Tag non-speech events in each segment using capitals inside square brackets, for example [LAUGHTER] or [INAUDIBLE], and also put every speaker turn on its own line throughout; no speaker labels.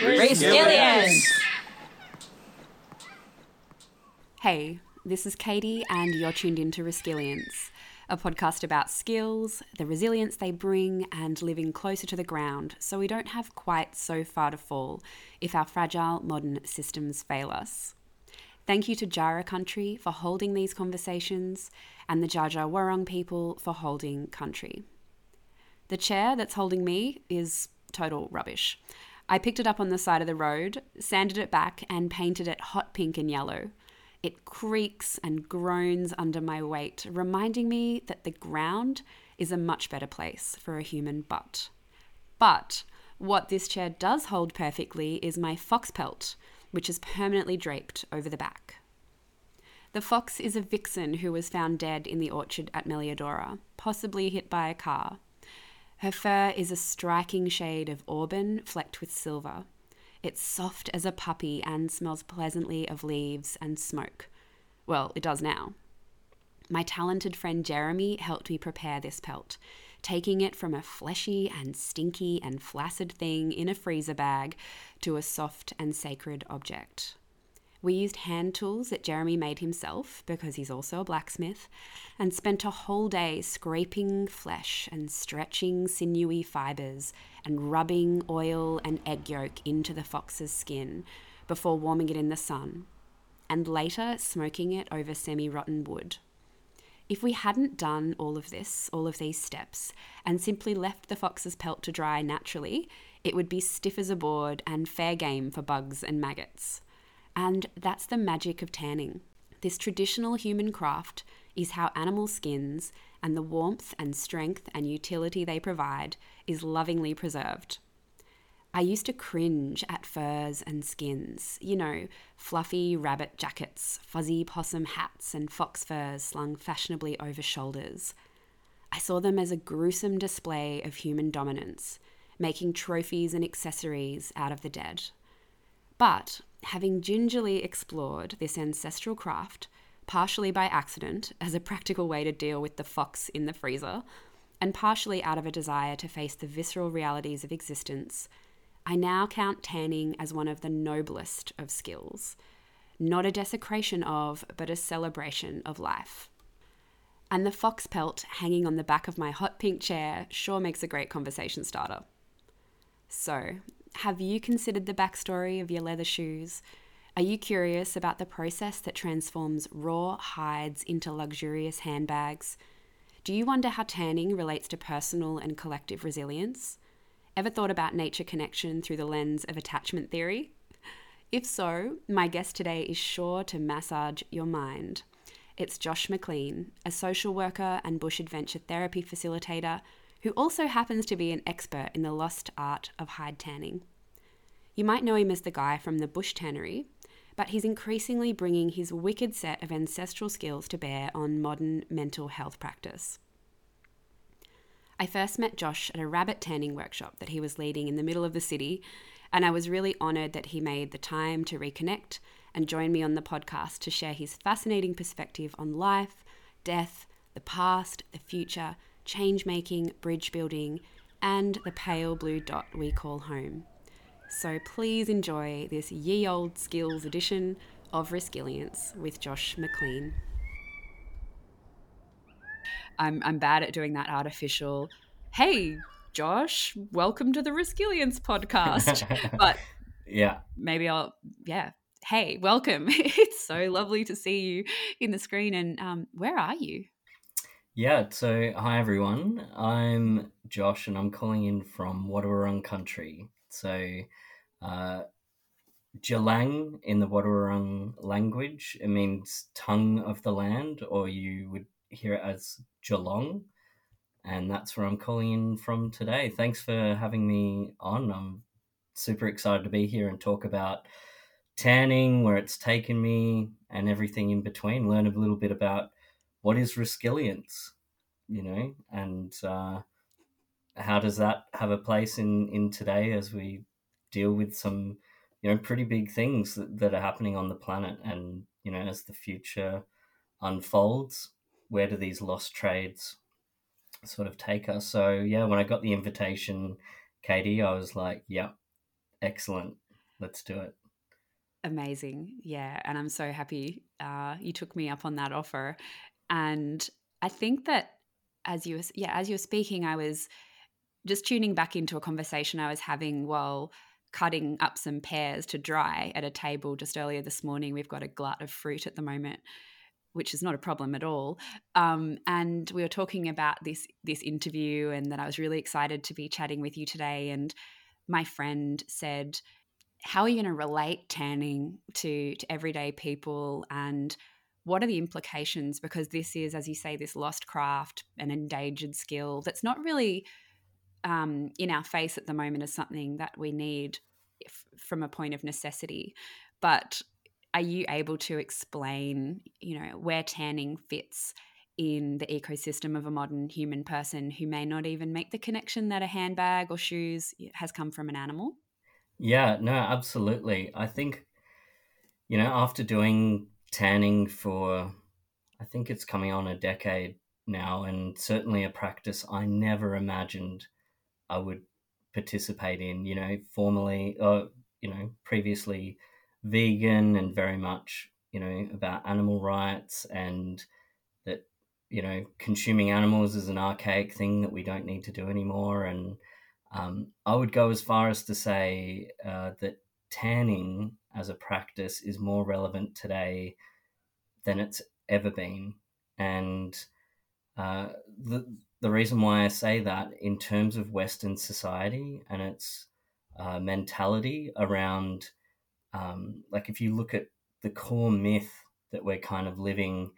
Reskillience!
Hey, this is Katie, and you're tuned into Reskillience, a podcast about skills, the resilience they bring, and living closer to the ground so we don't have quite so far to fall if our fragile modern systems fail us. Thank you to Djaara Country for holding these conversations, and the Dja Dja Wurrung people for holding country. The chair that's holding me is total rubbish. I picked it up on the side of the road, sanded it back, and painted it hot pink and yellow. It creaks and groans under my weight, reminding me that the ground is a much better place for a human butt. But what this chair does hold perfectly is my fox pelt, which is permanently draped over the back. The fox is a vixen who was found dead in the orchard at Melliodora, possibly hit by a car. Her fur is a striking shade of auburn flecked with silver. It's soft as a puppy and smells pleasantly of leaves and smoke. Well, it does now. My talented friend Jeremy helped me prepare this pelt, taking it from a fleshy and stinky and flaccid thing in a freezer bag to a soft and sacred object. We used hand tools that Jeremy made himself because he's also a blacksmith and spent a whole day scraping flesh and stretching sinewy fibers and rubbing oil and egg yolk into the fox's skin before warming it in the sun and later smoking it over semi rotten wood. If we hadn't done all of this, all of these steps, and simply left the fox's pelt to dry naturally, it would be stiff as a board and fair game for bugs and maggots. And that's the magic of tanning. This traditional human craft is how animal skins and the warmth and strength and utility they provide is lovingly preserved. I used to cringe at furs and skins, you know, fluffy rabbit jackets, fuzzy possum hats, and fox furs slung fashionably over shoulders. I saw them as a gruesome display of human dominance, making trophies and accessories out of the dead. But having gingerly explored this ancestral craft, partially by accident as a practical way to deal with the fox in the freezer, and partially out of a desire to face the visceral realities of existence, I now count tanning as one of the noblest of skills. Not a desecration of, but a celebration of life. And the fox pelt hanging on the back of my hot pink chair sure makes a great conversation starter. So, have you considered the backstory of your leather shoes? Are you curious about the process that transforms raw hides into luxurious handbags? Do you wonder how tanning relates to personal and collective resilience? Ever thought about nature connection through the lens of attachment theory? If so, my guest today is sure to massage your mind. It's Josh McLean, a social worker and bush adventure therapy facilitator who also happens to be an expert in the lost art of hide tanning. You might know him as the guy from the bush tannery, but he's increasingly bringing his wicked set of ancestral skills to bear on modern mental health practice. I first met Josh at a rabbit tanning workshop that he was leading in the middle of the city, and I was really honoured that he made the time to reconnect and join me on the podcast to share his fascinating perspective on life, death, the past, the future, change making, bridge building, and the pale blue dot we call home. So please enjoy this ye old skills edition of Reskillience with Josh McLean. I'm, I'm bad at doing that artificial, hey, Josh, welcome to the Reskillience podcast. [LAUGHS] but
yeah,
maybe I'll, yeah, hey, welcome. [LAUGHS] it's so lovely to see you in the screen. And um, where are you?
Yeah, so hi everyone. I'm Josh and I'm calling in from Wadawurrung country. So, uh, Djilang in the Wadawurrung language, it means tongue of the land, or you would hear it as Geelong. And that's where I'm calling in from today. Thanks for having me on. I'm super excited to be here and talk about tanning, where it's taken me, and everything in between. Learn a little bit about what is resilience, you know, and uh, how does that have a place in in today as we deal with some, you know, pretty big things that, that are happening on the planet, and you know, as the future unfolds, where do these lost trades sort of take us? So yeah, when I got the invitation, Katie, I was like, yeah, excellent. let's do it.
Amazing. Yeah. And I'm so happy uh, you took me up on that offer. And I think that as you were, yeah, as you were speaking, I was just tuning back into a conversation I was having while cutting up some pears to dry at a table just earlier this morning. We've got a glut of fruit at the moment, which is not a problem at all. Um, and we were talking about this this interview, and that I was really excited to be chatting with you today. And my friend said how are you going to relate tanning to to everyday people and what are the implications? Because this is as you say this lost craft an endangered skill that's not really um, in our face at the moment as something that we need if, from a point of necessity. But are you able to explain you know where tanning fits in the ecosystem of a modern human person who may not even make the connection that a handbag or shoes has come from an animal?
Yeah, no, absolutely. I think, you know, after doing tanning for, I think it's coming on a decade now, and certainly a practice I never imagined I would participate in, you know, formally, or, uh, you know, previously vegan and very much, you know, about animal rights and that, you know, consuming animals is an archaic thing that we don't need to do anymore. And, um, I would go as far as to say uh, that tanning as a practice is more relevant today than it's ever been. And uh, the, the reason why I say that in terms of Western society and its uh, mentality around, um, like if you look at the core myth that we're kind of living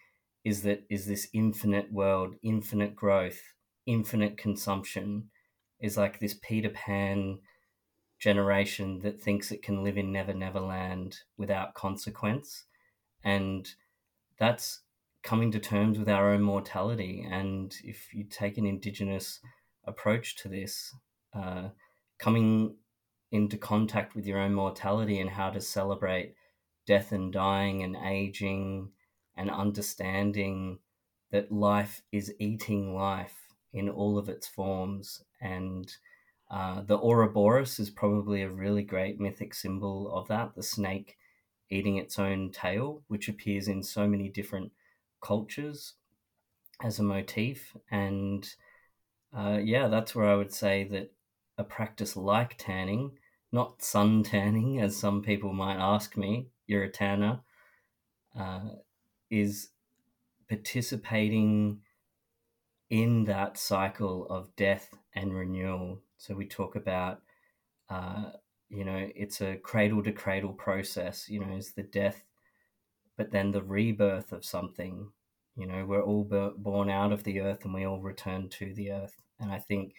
is that is this infinite world, infinite growth, infinite consumption is like this Peter Pan generation that thinks it can live in Never Never Land without consequence. And that's coming to terms with our own mortality. And if you take an Indigenous approach to this, uh, coming into contact with your own mortality and how to celebrate death and dying and aging and understanding that life is eating life in all of its forms. And uh, the Ouroboros is probably a really great mythic symbol of that the snake eating its own tail, which appears in so many different cultures as a motif. And uh, yeah, that's where I would say that a practice like tanning, not sun [LAUGHS] tanning, as some people might ask me, you're a tanner, uh, is participating in that cycle of death and renewal. So we talk about, uh, you know, it's a cradle to cradle process, you know, is the death, but then the rebirth of something. You know, we're all born out of the earth and we all return to the earth. And I think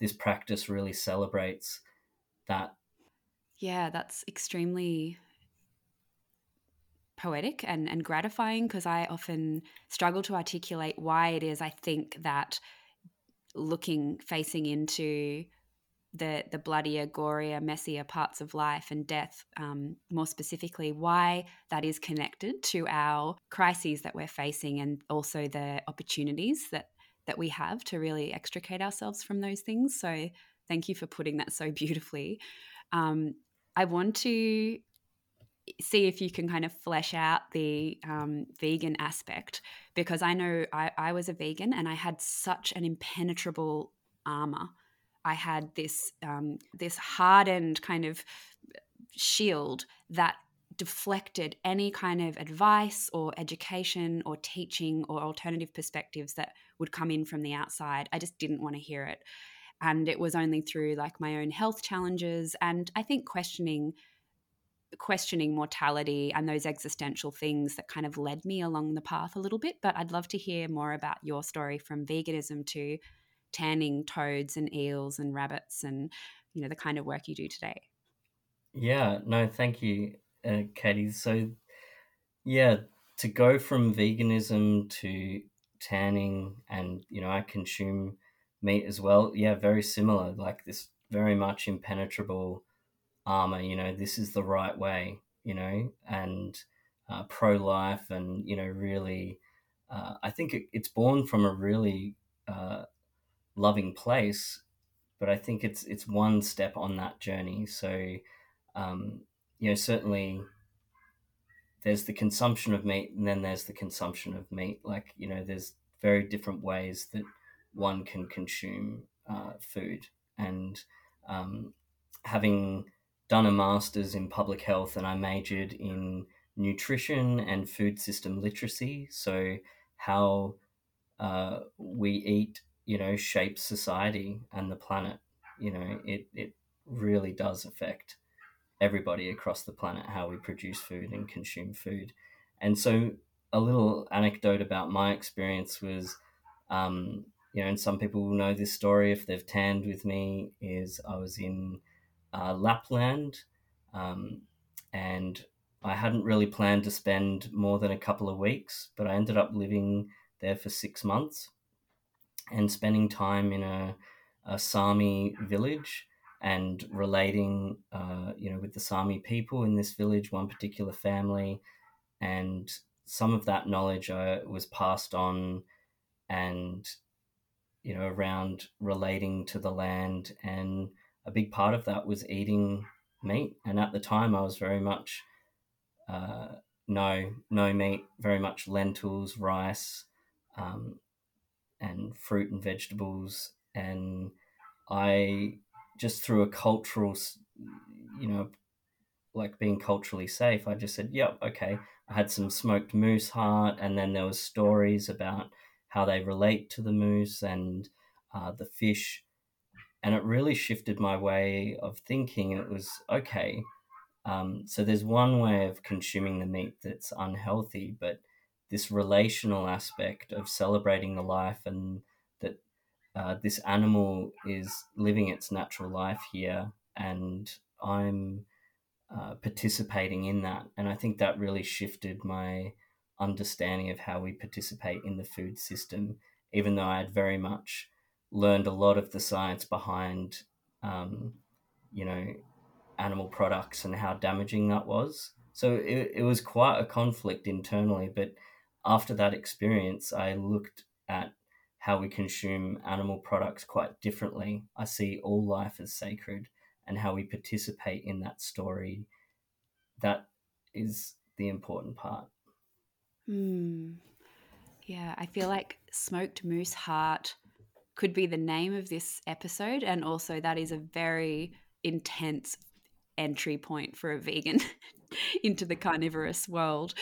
this practice really celebrates that.
Yeah, that's extremely poetic and, and gratifying because I often struggle to articulate why it is I think that looking, facing into the the bloodier, gorier, messier parts of life and death, um, more specifically, why that is connected to our crises that we're facing and also the opportunities that that we have to really extricate ourselves from those things. So, thank you for putting that so beautifully. Um, I want to see if you can kind of flesh out the um, vegan aspect because I know I, I, was a vegan and I had such an impenetrable armor. I had this um, this hardened kind of shield that deflected any kind of advice or education or teaching or alternative perspectives that would come in from the outside. I just didn't want to hear it. And it was only through like my own health challenges and I think questioning questioning mortality and those existential things that kind of led me along the path a little bit. But I'd love to hear more about your story from veganism to tanning toads and eels and rabbits and you know the kind of work you do today.
Yeah, no, thank you, uh, Katie. So, yeah, to go from veganism to tanning, and you know, I consume meat as well. Yeah, very similar. Like this, very much impenetrable armor you know this is the right way you know and uh, pro-life and you know really uh, i think it, it's born from a really uh, loving place but i think it's it's one step on that journey so um, you know, certainly there's the consumption of meat and then there's the consumption of meat. Like, you know, there's very different ways that one can consume uh, food. And um, having done a master's in public health and I majored in nutrition and food system literacy. So, how uh, we eat, you know, shapes society and the planet. You know, it, it really does affect everybody across the planet how we produce food and consume food. And so, a little anecdote about my experience was, um, you know, and some people will know this story if they've tanned with me, is I was in uh, Lapland um, and I hadn't really planned to spend more than a couple of weeks, but I ended up living there for six months and spending time in a, a Sami village and relating, uh, you know, with the Sami people in this village, one particular family, and some of that knowledge uh, was passed on, and you know, around relating to the land, and a big part of that was eating meat. And at the time, I was very much uh, no no meat, very much lentils, rice, um, and fruit and vegetables, and I just through a cultural, you know, like being culturally safe, I just said, yep, okay. I had some smoked moose heart, and then there was stories about how they relate to the moose and uh, the fish, and it really shifted my way of thinking. It was okay. Um, so there's one way of consuming the meat that's unhealthy, but this relational aspect of celebrating the life and that uh, this animal is living its natural life here, and I'm uh, participating in that. And I think that really shifted my understanding of how we participate in the food system, even though I had very much learned a lot of the science behind, um, you know, animal products and how damaging that was. So it, it was quite a conflict internally. But after that experience, I looked at how we consume animal products quite differently. I see all life as sacred and how we participate in that story. That is the important part.
Hmm. Yeah, I feel like smoked moose heart could be the name of this episode. And also, that is a very intense entry point for a vegan [LAUGHS] into the carnivorous world.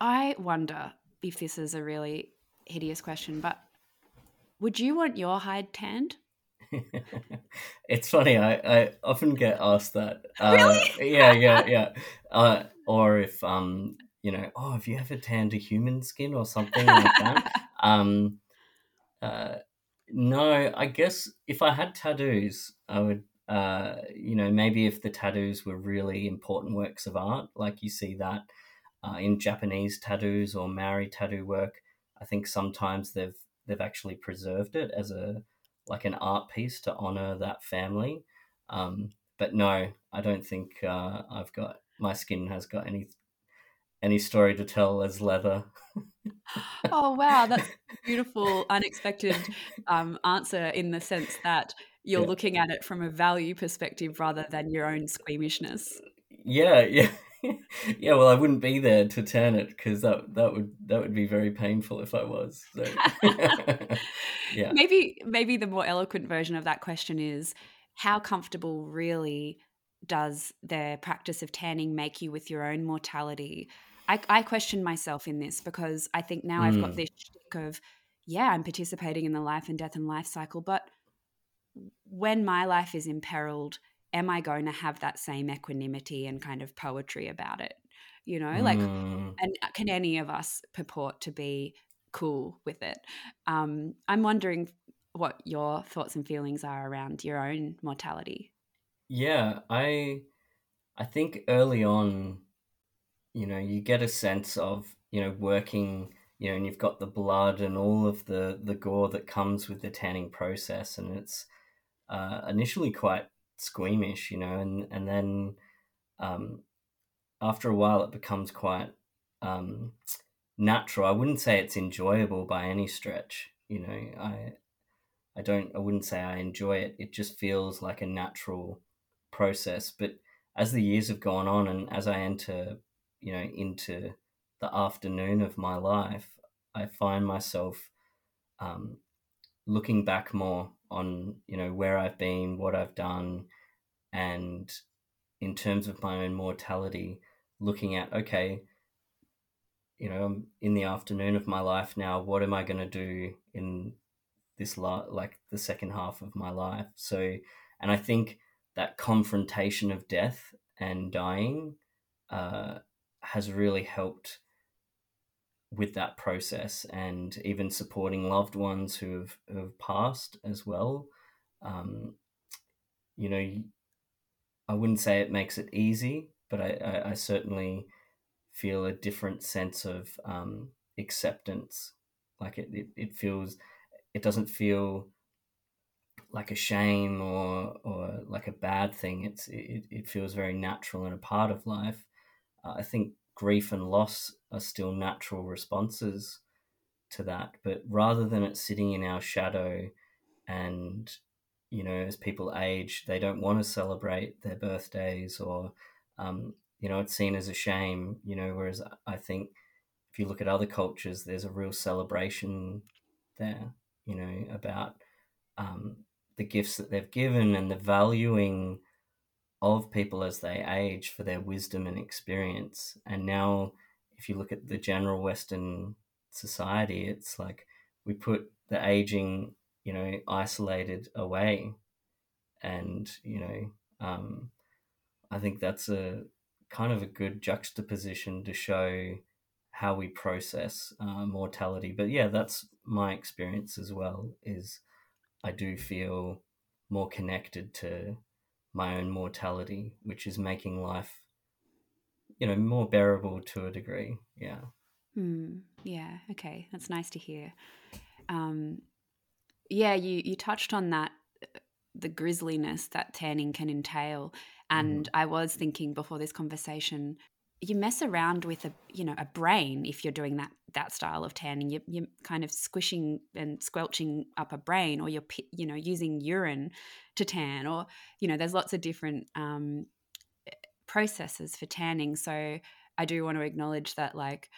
I wonder if this is a really hideous question, but would you want your hide tanned? [LAUGHS]
it's funny. I, I often get asked that.
Uh, [LAUGHS] really?
yeah, yeah, yeah. Uh, or if um, you know, oh, have you ever tanned a human skin or something like that? [LAUGHS] um, uh, no, I guess if I had tattoos, I would. Uh, you know, maybe if the tattoos were really important works of art, like you see that uh, in Japanese tattoos or Maori tattoo work, I think sometimes they've they've actually preserved it as a like an art piece to honor that family. Um, but no, I don't think uh, I've got my skin has got any any story to tell as leather. [LAUGHS]
oh wow, that's [LAUGHS] beautiful, unexpected um, answer in the sense that you're yeah. looking at it from a value perspective rather than your own squeamishness.
Yeah, yeah. [LAUGHS] yeah, well, I wouldn't be there to turn it because that that would that would be very painful if I was. So. [LAUGHS]
yeah, maybe maybe the more eloquent version of that question is how comfortable really does the practice of tanning make you with your own mortality? I, I question myself in this because I think now mm. I've got hmm. this of yeah, I'm participating in the life and death and life cycle, but when my life is imperiled am I going to have that same equanimity and kind of poetry about it? You know, like, mm. and can any of us purport to be cool with it? Um, I'm wondering what your thoughts and feelings are around your own mortality.
Yeah, I, I think early on, you know, you get a sense of you know working you know, and you've got the blood and all of the the gore that comes with the tanning process, and it's uh, initially quite squeamish, you know, and and then um, after a while it becomes quite um, natural. I wouldn't say it's enjoyable by any stretch, you know. I I don't I wouldn't say I enjoy it. It just feels like a natural process. But
as the years have gone on and as I enter, you know, into the afternoon of my life, I find myself um, looking back more on, you know, where I've been, what I've done, and in terms of my own mortality, looking at, okay, you know, I'm in the afternoon of my life now. What am I going to do in this la- like the second half of my life? So, and I think that confrontation of death and dying uh, has really helped with that process and even supporting loved ones who have, who have passed as well. Um, you know, I wouldn't say it makes it easy, but I, I, I certainly feel a different sense of um, acceptance. Like it, it, it feels, it doesn't feel like a shame or or like a bad thing. It's it, it feels very natural and a part of life. Uh, I think grief and loss are still natural responses to that, but rather than it sitting in our shadow and you know as people age they don't want to celebrate their birthdays or um, you know, it's seen as a shame, you know, whereas I think if you look at other cultures, there's a real celebration there, you know, about um, the gifts that they've given and the valuing of people as they age for their wisdom and experience. And now, if you look at the general Western society, it's like we put the aging, you know, isolated away. And, you know, um, I think that's a kind of a good juxtaposition to show how we process uh, mortality. But yeah, that's my experience as well. Is I do feel more connected to my own mortality, which is making life, you know, more bearable to a degree. Yeah.
Hmm. yeah. Okay. That's nice to hear. Um, yeah, you you touched on that uh, the grisliness that tanning can entail. And mm. I was thinking before this conversation, you mess around with a you know a brain if you're doing that that style of tanning. You're, you're kind of squishing and squelching up a brain, or you're you know using urine to tan, or you know there's lots of different um, processes for tanning. So I do want to acknowledge that like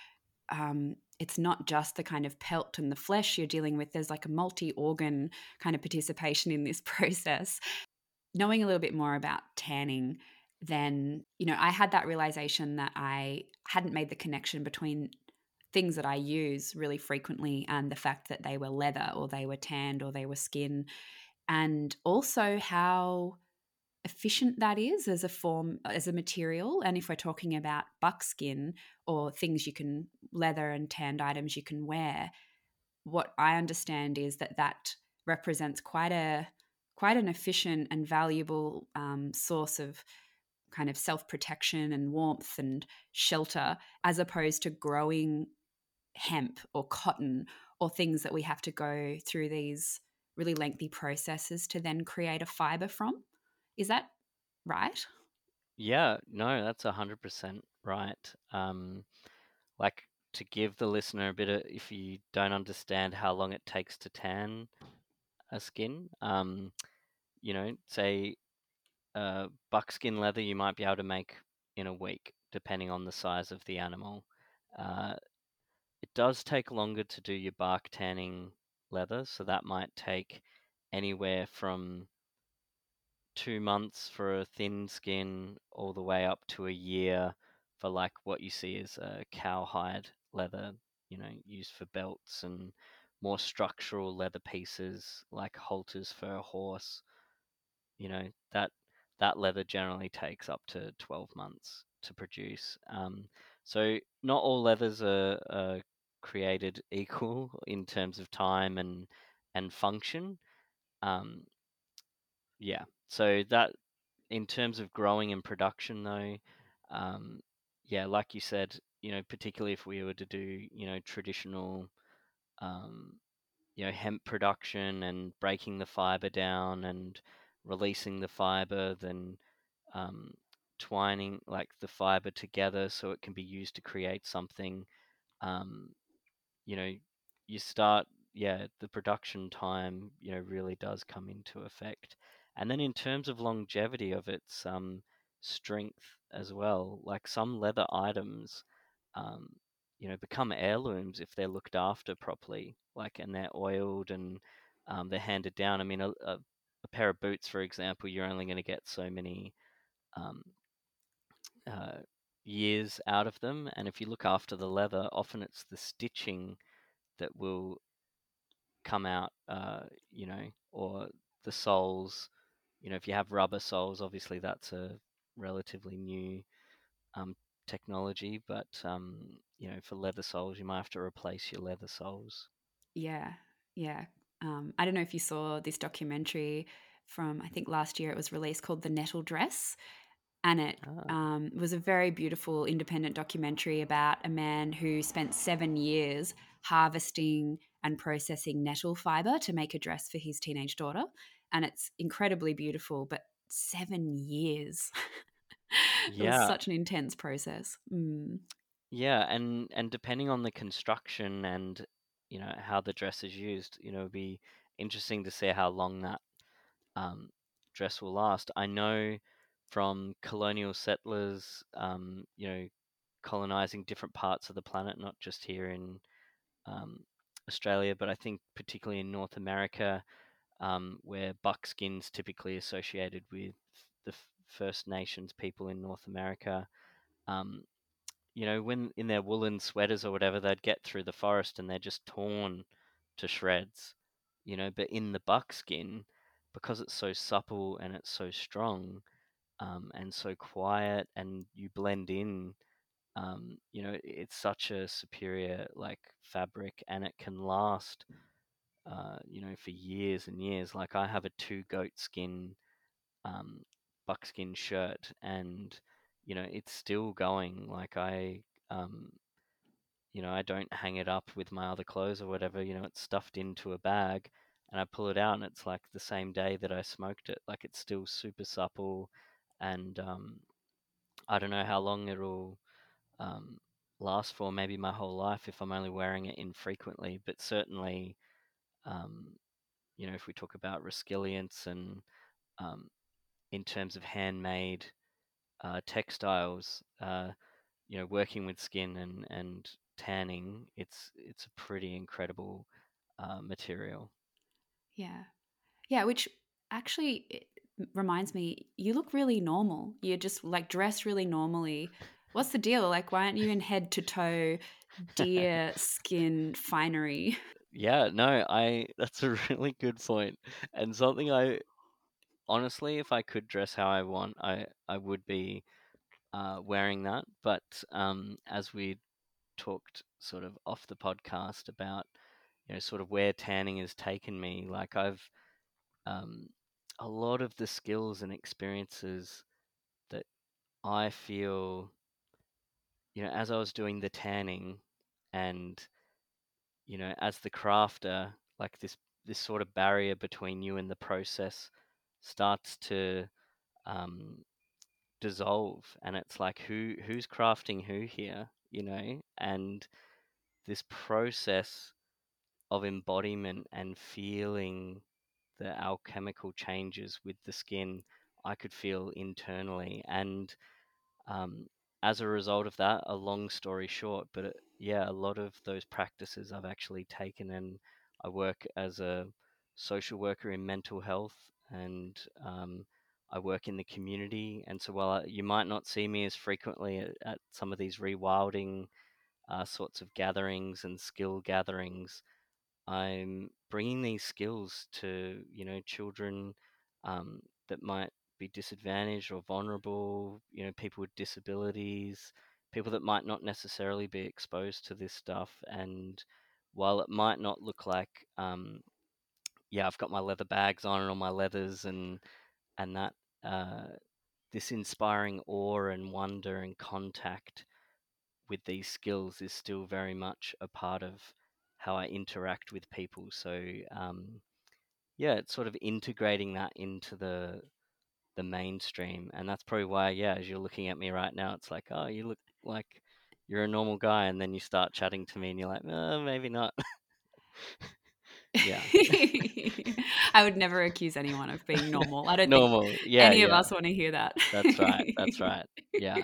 um, it's not just the kind of pelt and the flesh you're dealing with. There's like a multi organ kind of participation in this [LAUGHS] process knowing a little bit more about tanning, then, you know, I had that realization that I hadn't made the connection between things that I use really frequently and the fact that they were leather or they were tanned or they were skin. And also how efficient that is as a form as a material and if we're talking about buckskin or things you can leather and tanned items you can wear what i understand is that that represents quite a quite an efficient and valuable um, source of kind of self protection and warmth and shelter, as opposed to growing hemp or cotton or things that we have to go through these really lengthy processes to then create a fiber from. Is that right?
Yeah, no, that's 100% right. Um, like to give the listener a bit of, if you don't understand how long it takes to tan a skin, um, you know, say uh, buckskin leather you might be able to make in a week, depending on the size of the animal. Uh, it does take longer to do your bark tanning leather, so that might take anywhere from two months for a thin skin all the way up to a year for like what you see as a cowhide leather, you know, used for belts and more structural leather pieces like halters for a horse you know that that leather generally takes up to 12 months to produce. Um, so not all leathers are, are, created [LAUGHS] equal in terms of time and and function. Um, yeah, so that in terms of growing and production though, um, yeah, like you said, you know, particularly if we were to do you know traditional um, you know hemp production and breaking the fiber down and releasing the fiber, then um, twining like the fiber together so it can be used to create something. Um, you know, you start, yeah, the production time, you know, really does come into effect. And then in terms of longevity of its um, strength as well. Like some leather items, um, you know, become heirlooms if they're looked after properly, like and they're oiled and um, they're handed down. I mean, a, a, a, pair of boots, for example, you're only going to get so many um, uh, years out of them, and if you look after the leather, often it's the stitching that will come out, uh, you know, or the soles. You know, if you have rubber soles, obviously that's a relatively new um, technology, but um, you know, for leather soles, you might have to replace your leather soles.
Yeah, yeah. Um, I don't know if you saw this documentary from I think last year. It was released called "The Nettle Dress," and it
Ah.
um, was a very beautiful independent documentary about a man who spent seven years harvesting and processing nettle fiber to make a dress for his teenage daughter, and it's incredibly beautiful. But seven years. [LAUGHS] it was
Yeah,
such an intense process. Mm.
yeah, and and depending on the construction and you know how the dress is used, you know, it'd be interesting to see how long that um, dress will last. I know from colonial settlers, um, you know, colonizing different parts of the planet, not just here in um, Australia, but I think particularly in North America, um, where buckskin's typically associated with the First Nations people in North America. Um, you know, when in their woolen sweaters or whatever, they'd get through the forest and they're just torn to shreds. You know, but in the buckskin, because it's so supple and it's so strong um, and so quiet, and you blend in. Um, you know, it's such a superior like fabric, and it can last uh, you know, for years and years. Like I have a two goat skin um, buckskin shirt, and you know, it's still going. Like I, um, you know, I don't hang it up with my other clothes or whatever. You know, it's stuffed into a bag, and I pull it out, and it's like the same day that I smoked it. Like it's still super supple, and um, I don't know how long it'll um, last for. Maybe my whole life if I'm only wearing it infrequently, but certainly. Um, you know, if we talk about resilience and um, in terms of handmade uh, textiles, uh, you know, working with skin and, and tanning, it's it's a pretty incredible uh, material.
Yeah. Yeah, which actually reminds me, you look really normal. You're just like dressed really normally. What's the deal? Like, why aren't you in head to toe [LAUGHS] deer skin finery?
Yeah, no, I [LAUGHS] that's a really good point, and something I honestly, if I could dress how I want, I I would be uh, wearing that. But um, as we talked sort of off the podcast about you know sort of where tanning has taken me, like I've um, a lot of the skills and experiences that I feel you know as I was doing the tanning and you know as the crafter, like this this sort of barrier between you and the process starts to um, dissolve and it's like who who's crafting who here you know? And this process of embodiment and feeling the alchemical changes with the skin i could feel internally. And um, as a result of that a long story short but it, yeah a lot of those practices i've actually taken and i work as a social worker in mental health and um, I work in the community, and so while I, you might not see me as frequently at, at some of these rewilding uh, sorts of gatherings and skill gatherings, I'm bringing these skills to you know children um, that might be disadvantaged or vulnerable, you know people with disabilities, people that might not necessarily be exposed to this stuff, and while it might not look like um, yeah, I've got my leather bags on and all my leathers and and that uh, this inspiring awe and wonder and contact with these skills is still very much a part of how I interact with people. So um, yeah, it's sort of integrating that into the the mainstream, and that's probably why yeah, as you're looking at me right now, it's like oh, you look like you're a normal guy, and then you start chatting to me, and you're like, oh, maybe not. [LAUGHS] Yeah. [LAUGHS]
I would never accuse anyone of being normal. I [LAUGHS] don't
Normal.
think
Yeah,
any of us want to hear that.
That's right. That's right. Yeah,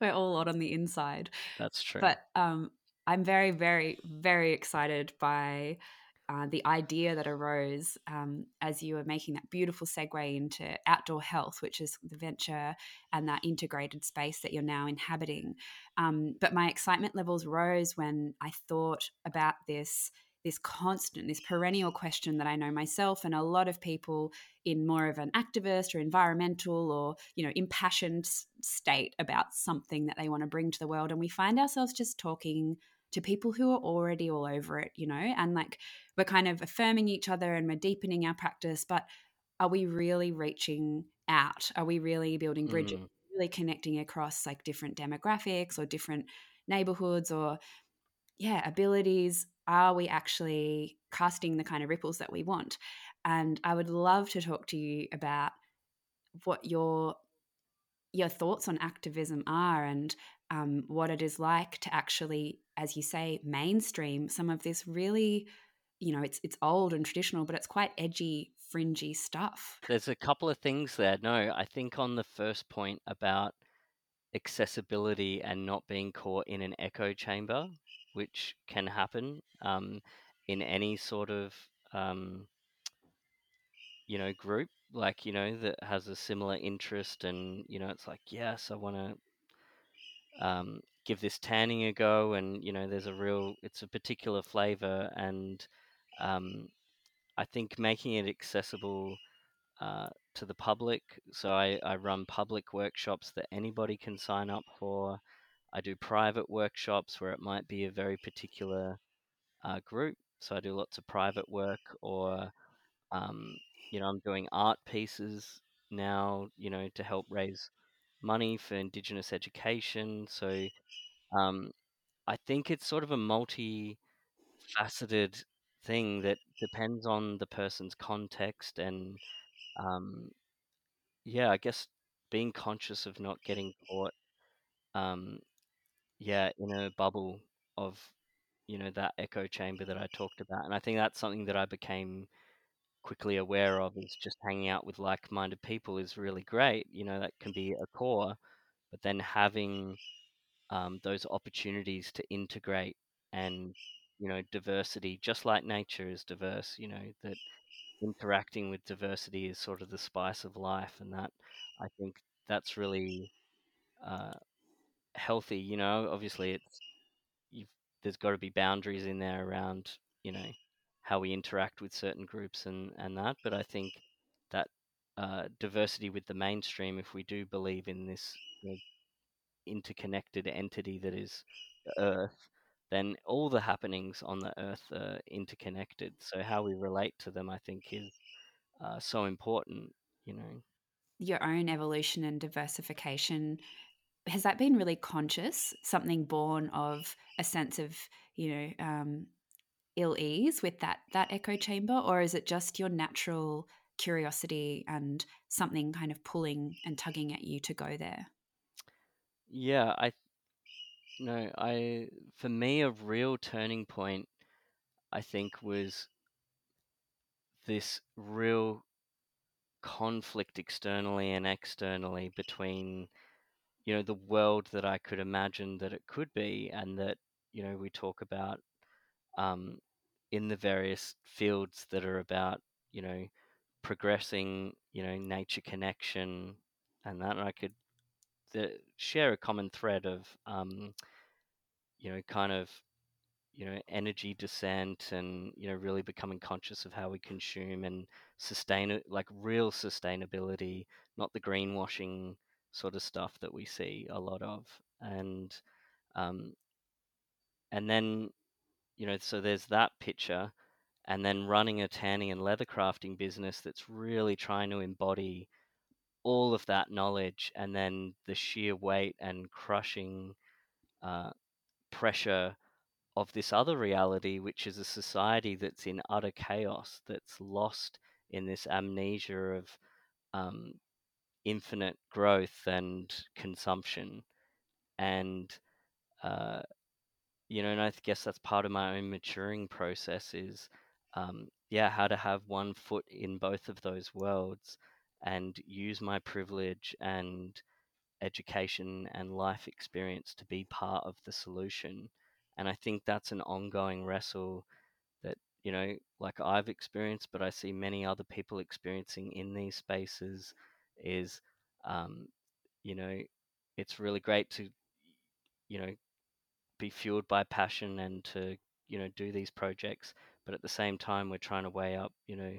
We're all odd on the inside.
that's true.
But um, I'm very, very, very excited by uh, the idea that arose um, as you were making that beautiful segue into outdoor health, which is the venture and that integrated space that you're now inhabiting. Um, but my excitement levels rose when I thought about this. This constant, this perennial question that I know myself and a lot of people in more of an activist or environmental or you know impassioned state about something that they want to bring to the world, and we find ourselves just talking to people who are already all over it, you know, and like we're kind of affirming each other and we're deepening our practice, but are we really reaching out? Are we really building bridges,
Mm,
really connecting across like different demographics or different neighborhoods or yeah, abilities? Are we actually casting the kind of ripples that we want? And I would love to talk to you about what your your thoughts on activism are and um, what it is like to actually, as you say, mainstream some of this really, you know, it's it's old and traditional, but it's quite edgy, fringy stuff.
There's a couple of things there. No, I think on the first point about accessibility and not being caught in an echo chamber, which can happen um, in any sort of um, you know group, like you know that has a similar interest, and you know it's like yes, I want to um, give this tanning a go, and you know there's a real, it's a particular flavor, and um, I think making it accessible uh, to the public. So I, I run public workshops that anybody can sign up for. I do private workshops where it might be a very particular uh, group. So I do lots of private work, or um, you know, I'm doing art pieces now, you know, to help raise money for Indigenous education. So um, I think it's sort of a multi faceted thing that depends on the person's context and um, yeah, I guess being conscious of not getting caught, um, yeah, in a bubble of, you know, that echo chamber that I talked about. And I think that's something that I became quickly aware of is just hanging out with like-minded people is really great. You know, that can be a core, but then having um, those opportunities to integrate and, you know, diversity, just like nature is diverse, you know, that interacting with diversity is sort of the spice of life, and that I think that's really uh, healthy. You know, obviously it's there's got to be boundaries in there around you know how we interact with certain groups and and that, but I think that uh, diversity with the mainstream, if we do believe in this interconnected entity that is Earth, then all the happenings on the Earth are interconnected. So how we relate to them, I think, is uh, so important, you know.
Your own evolution and diversification has that been really conscious? Something born of a sense of you know um, ill ease with that that echo chamber, or is it just your natural curiosity and something kind of pulling and tugging at you to go there?
Yeah, I no, I for me a real turning point I think was this real conflict externally and externally between you know the world that I could imagine that it could be and that you know we talk about um, in the various fields that are about you know progressing you know nature connection and that and I could the, share a common thread of um, you know kind of you know energy descent and you know really becoming conscious of how we consume and sustain like real sustainability not the greenwashing sort of stuff that we see a lot of. And um, and then you know so there's that picture and then running a tanning and leather crafting business that's really trying to embody all of that knowledge and then the sheer weight and crushing uh, pressure of this other reality, which is a society that's in utter chaos, that's lost in this amnesia of um, infinite growth and consumption. And, uh, you know, and I guess that's part of my own maturing process is um, yeah, how to have one foot in both of those worlds and use my privilege and education and life experience to be part of the solution. And I think that's an ongoing wrestle that, you know, like I've experienced, but I see many other people experiencing in these spaces is, um, you know, it's really great to, you know, be fueled by passion and to, you know, do these projects. But at the same time, we're trying to weigh up, you know,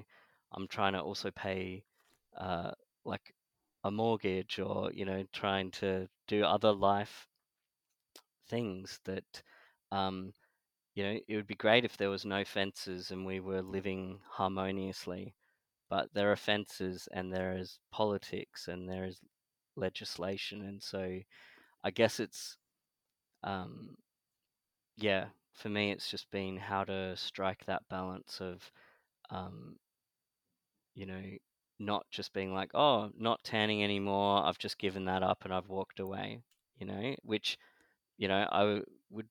I'm trying to also pay, uh, like a mortgage or you know trying to do other life things that um, you know it would be great if there was no fences and we were living harmoniously but there are fences and there is politics and there is legislation and so i guess it's um, yeah for me it's just been how to strike that balance of um, you know not just being like, oh, not tanning anymore. I've just given that up and I've walked away, you know, which, you know, I would,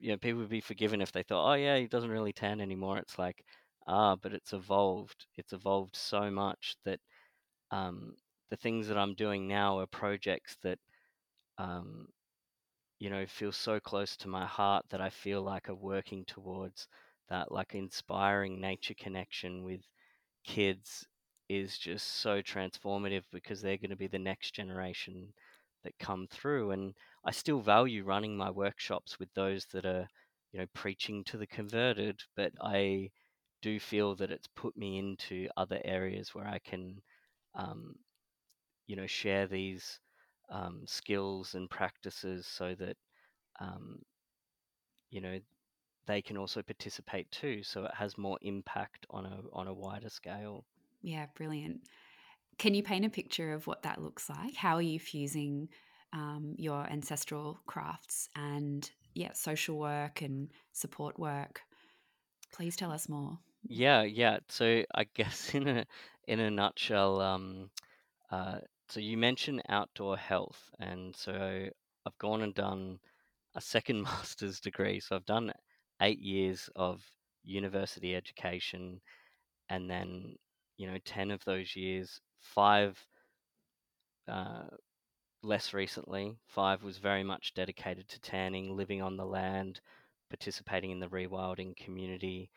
you know, people would be forgiven if they thought, oh, yeah, he doesn't really tan anymore. It's like, ah, but it's evolved. It's evolved so much that um, the things that I'm doing now are projects that, um, you know, feel so close to my heart that I feel like are working towards that, like inspiring nature connection with kids is just so transformative because they're going to be the next generation that come through and I still value running my workshops with those that are you know preaching to the converted but I do feel that it's put me into other areas where I can um, you know share these um, skills and practices so that um, you know they can also participate too so it has more impact on a on a wider scale
yeah, brilliant. Can you paint a picture of what that looks like? How are you fusing um, your ancestral crafts and yeah, social work and support work? Please tell us more.
Yeah, yeah. So I guess [LAUGHS] in a in a nutshell, um, uh, so you mentioned outdoor health, and so I've gone and done a second [LAUGHS] master's degree. So I've done eight years of university education, and then you know, 10 of those years, five uh, less recently, five was very much dedicated to tanning, living on the land, participating in the rewilding community,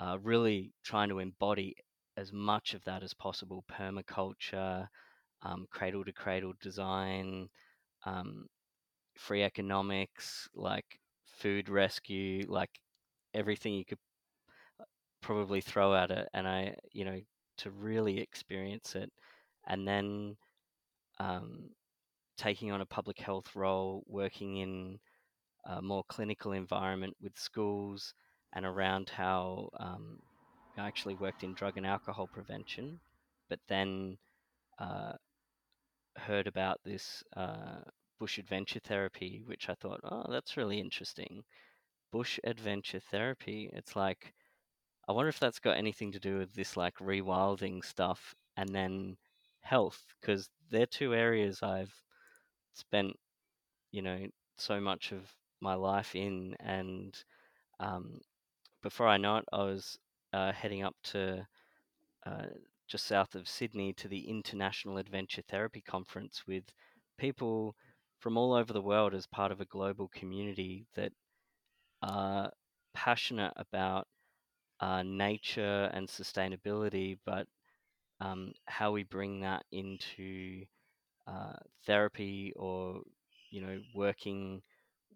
uh, really trying to embody as much of that as possible permaculture, um, cradle to cradle design, um, free economics, like food rescue, like everything you could probably throw at it. And I, you know, to really experience it, and then um, taking on a public health role, working in a more clinical environment with schools and around how um, I actually worked in drug and alcohol prevention, but then uh, heard about this uh, bush adventure therapy, which I thought, oh, that's really interesting. Bush adventure therapy. It's like I wonder if that's got anything to do with this like rewilding stuff and then health, because they're two areas I've spent, you know, so much of my life in. And um, before I know it, I was uh, heading up to uh, just south of Sydney to the International Adventure Therapy Conference with people from all over the world as part of a global community that are passionate about uh, nature and sustainability, but um, how we bring that into uh, therapy or you know working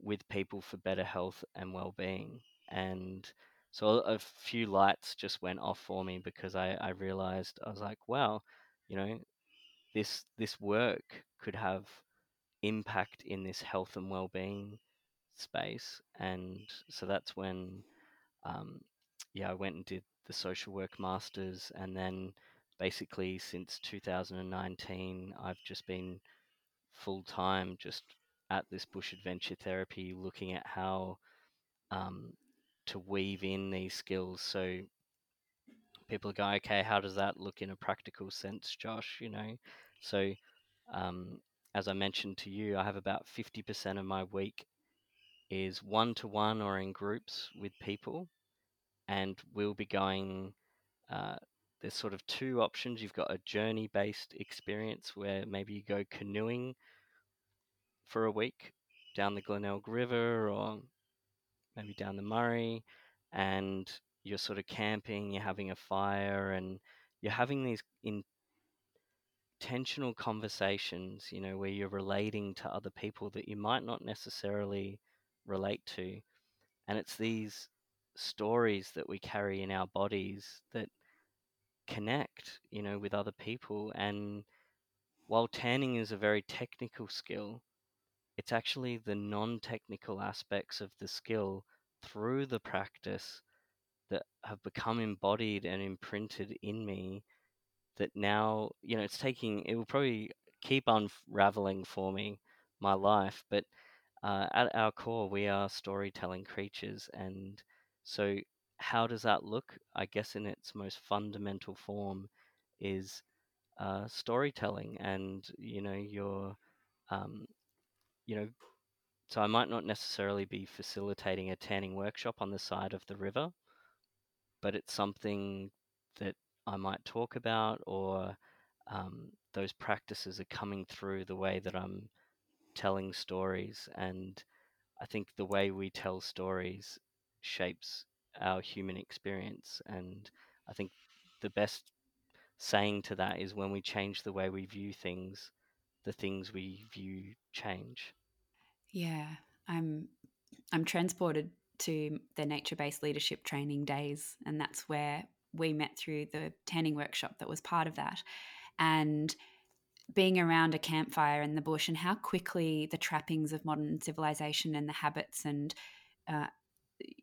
with people for better health and well-being. And so a few lights just went off for me because I, I realized I was like wow you know this this work could have impact in this health and well-being space. And so that's when um, yeah, I went and did the social work masters, and then basically since 2019, I've just been full time just at this bush adventure therapy, looking at how um, to weave in these skills. So people go, okay, how does that look in a practical sense, Josh? You know, so um, as I mentioned to you, I have about 50% of my week is one to one or in groups with people and we'll be going. Uh, there's sort of two options. You've got a journey based experience where maybe you go canoeing for a week down the Glenelg River or maybe down the Murray, and you're sort of camping, you're having a fire, and you're having these intentional conversations, you know, where you're relating to other people that you might not necessarily relate to. And it's these stories that we carry in our bodies that connect, you know, with other people. And while tanning is a very technical skill, it's actually the non technical aspects of the skill through the practice that have become embodied and imprinted in me that now, you know, it's taking, it will probably keep unraveling for me my life, but uh, at our core, we are storytelling creatures. And so, how does that look? I guess in its most fundamental form is uh, storytelling, and you know, your, um, you know, so I might not necessarily be facilitating a tanning workshop on the side of the river, but it's something that I might talk about, or um, those practices are coming through the way that I'm telling stories. And I think the way we tell stories shapes our human experience. And I think the best saying to that is when we change the way we view things, the things we view change.
Yeah, I'm I'm transported to the nature-based leadership training days and that's where we met through the tanning workshop that was part of that. And being around a campfire in the bush and how quickly the trappings of modern civilization and the habits and uh,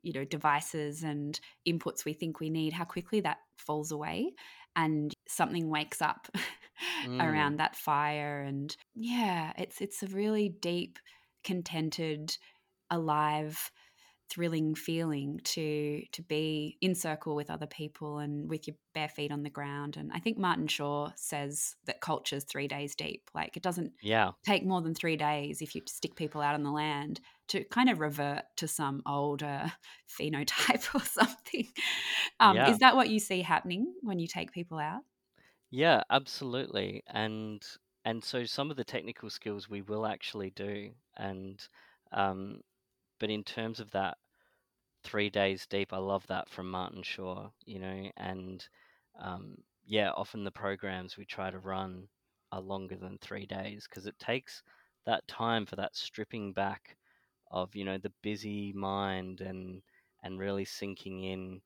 you know devices and inputs we think we need how quickly that falls away and something wakes up [LAUGHS] mm. around that fire and yeah it's it's a really deep contented alive thrilling feeling to to be in circle with other people and with your bare feet on the ground. And i think martin shaw says that culture's three days deep. Like it doesn't
yeah.
take more than three days if you stick people out on the land to kind of revert to some older [LAUGHS] phenotype [LAUGHS] or something. Um,
yeah.
is that what you see happening when you take people out?
Yeah absolutely. And and so some of the technical skills we will actually do and um, but in terms of that three days deep, I love that from Martin Shaw, you know, and um, yeah, often the programs we try to run are longer than three days because it takes that time for that stripping back of you know the busy mind and and really sinking in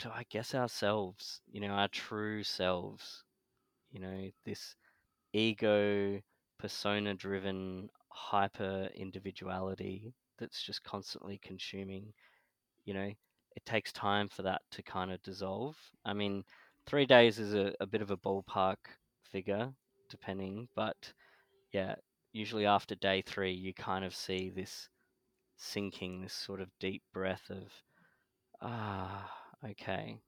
to I guess ourselves, you know, our true selves, you know, this ego persona driven hyper individuality that's just constantly consuming, you know, it takes time for that to kind of dissolve. I mean, three days is a, a bit of a ballpark figure, depending, but yeah, usually after day three, you kind of see this sinking, this sort of deep breath of, ah, okay,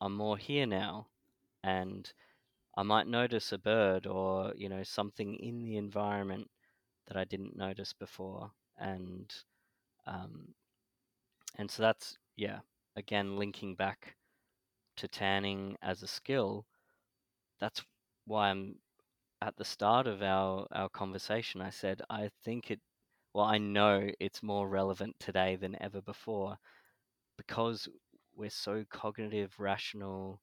I'm more here now. And I might notice a bird or, you know, something in the environment that I didn't notice before. And um, and so that's yeah, again linking back to tanning as a skill. That's why I'm at the start of our our conversation. I said I think it. Well, I know it's more relevant today than ever before because we're so cognitive, rational,